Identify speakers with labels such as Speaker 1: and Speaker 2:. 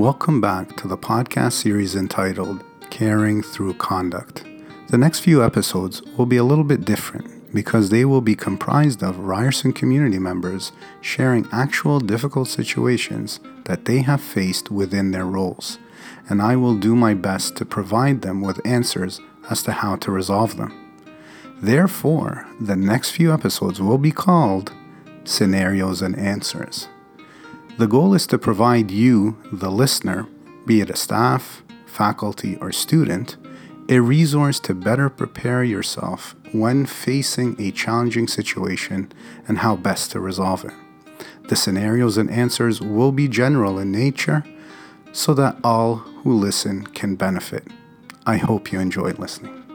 Speaker 1: Welcome back to the podcast series entitled Caring Through Conduct. The next few episodes will be a little bit different because they will be comprised of Ryerson community members sharing actual difficult situations that they have faced within their roles, and I will do my best to provide them with answers as to how to resolve them. Therefore, the next few episodes will be called Scenarios and Answers. The goal is to provide you, the listener, be it a staff, faculty, or student, a resource to better prepare yourself when facing a challenging situation and how best to resolve it. The scenarios and answers will be general in nature so that all who listen can benefit. I hope you enjoyed listening.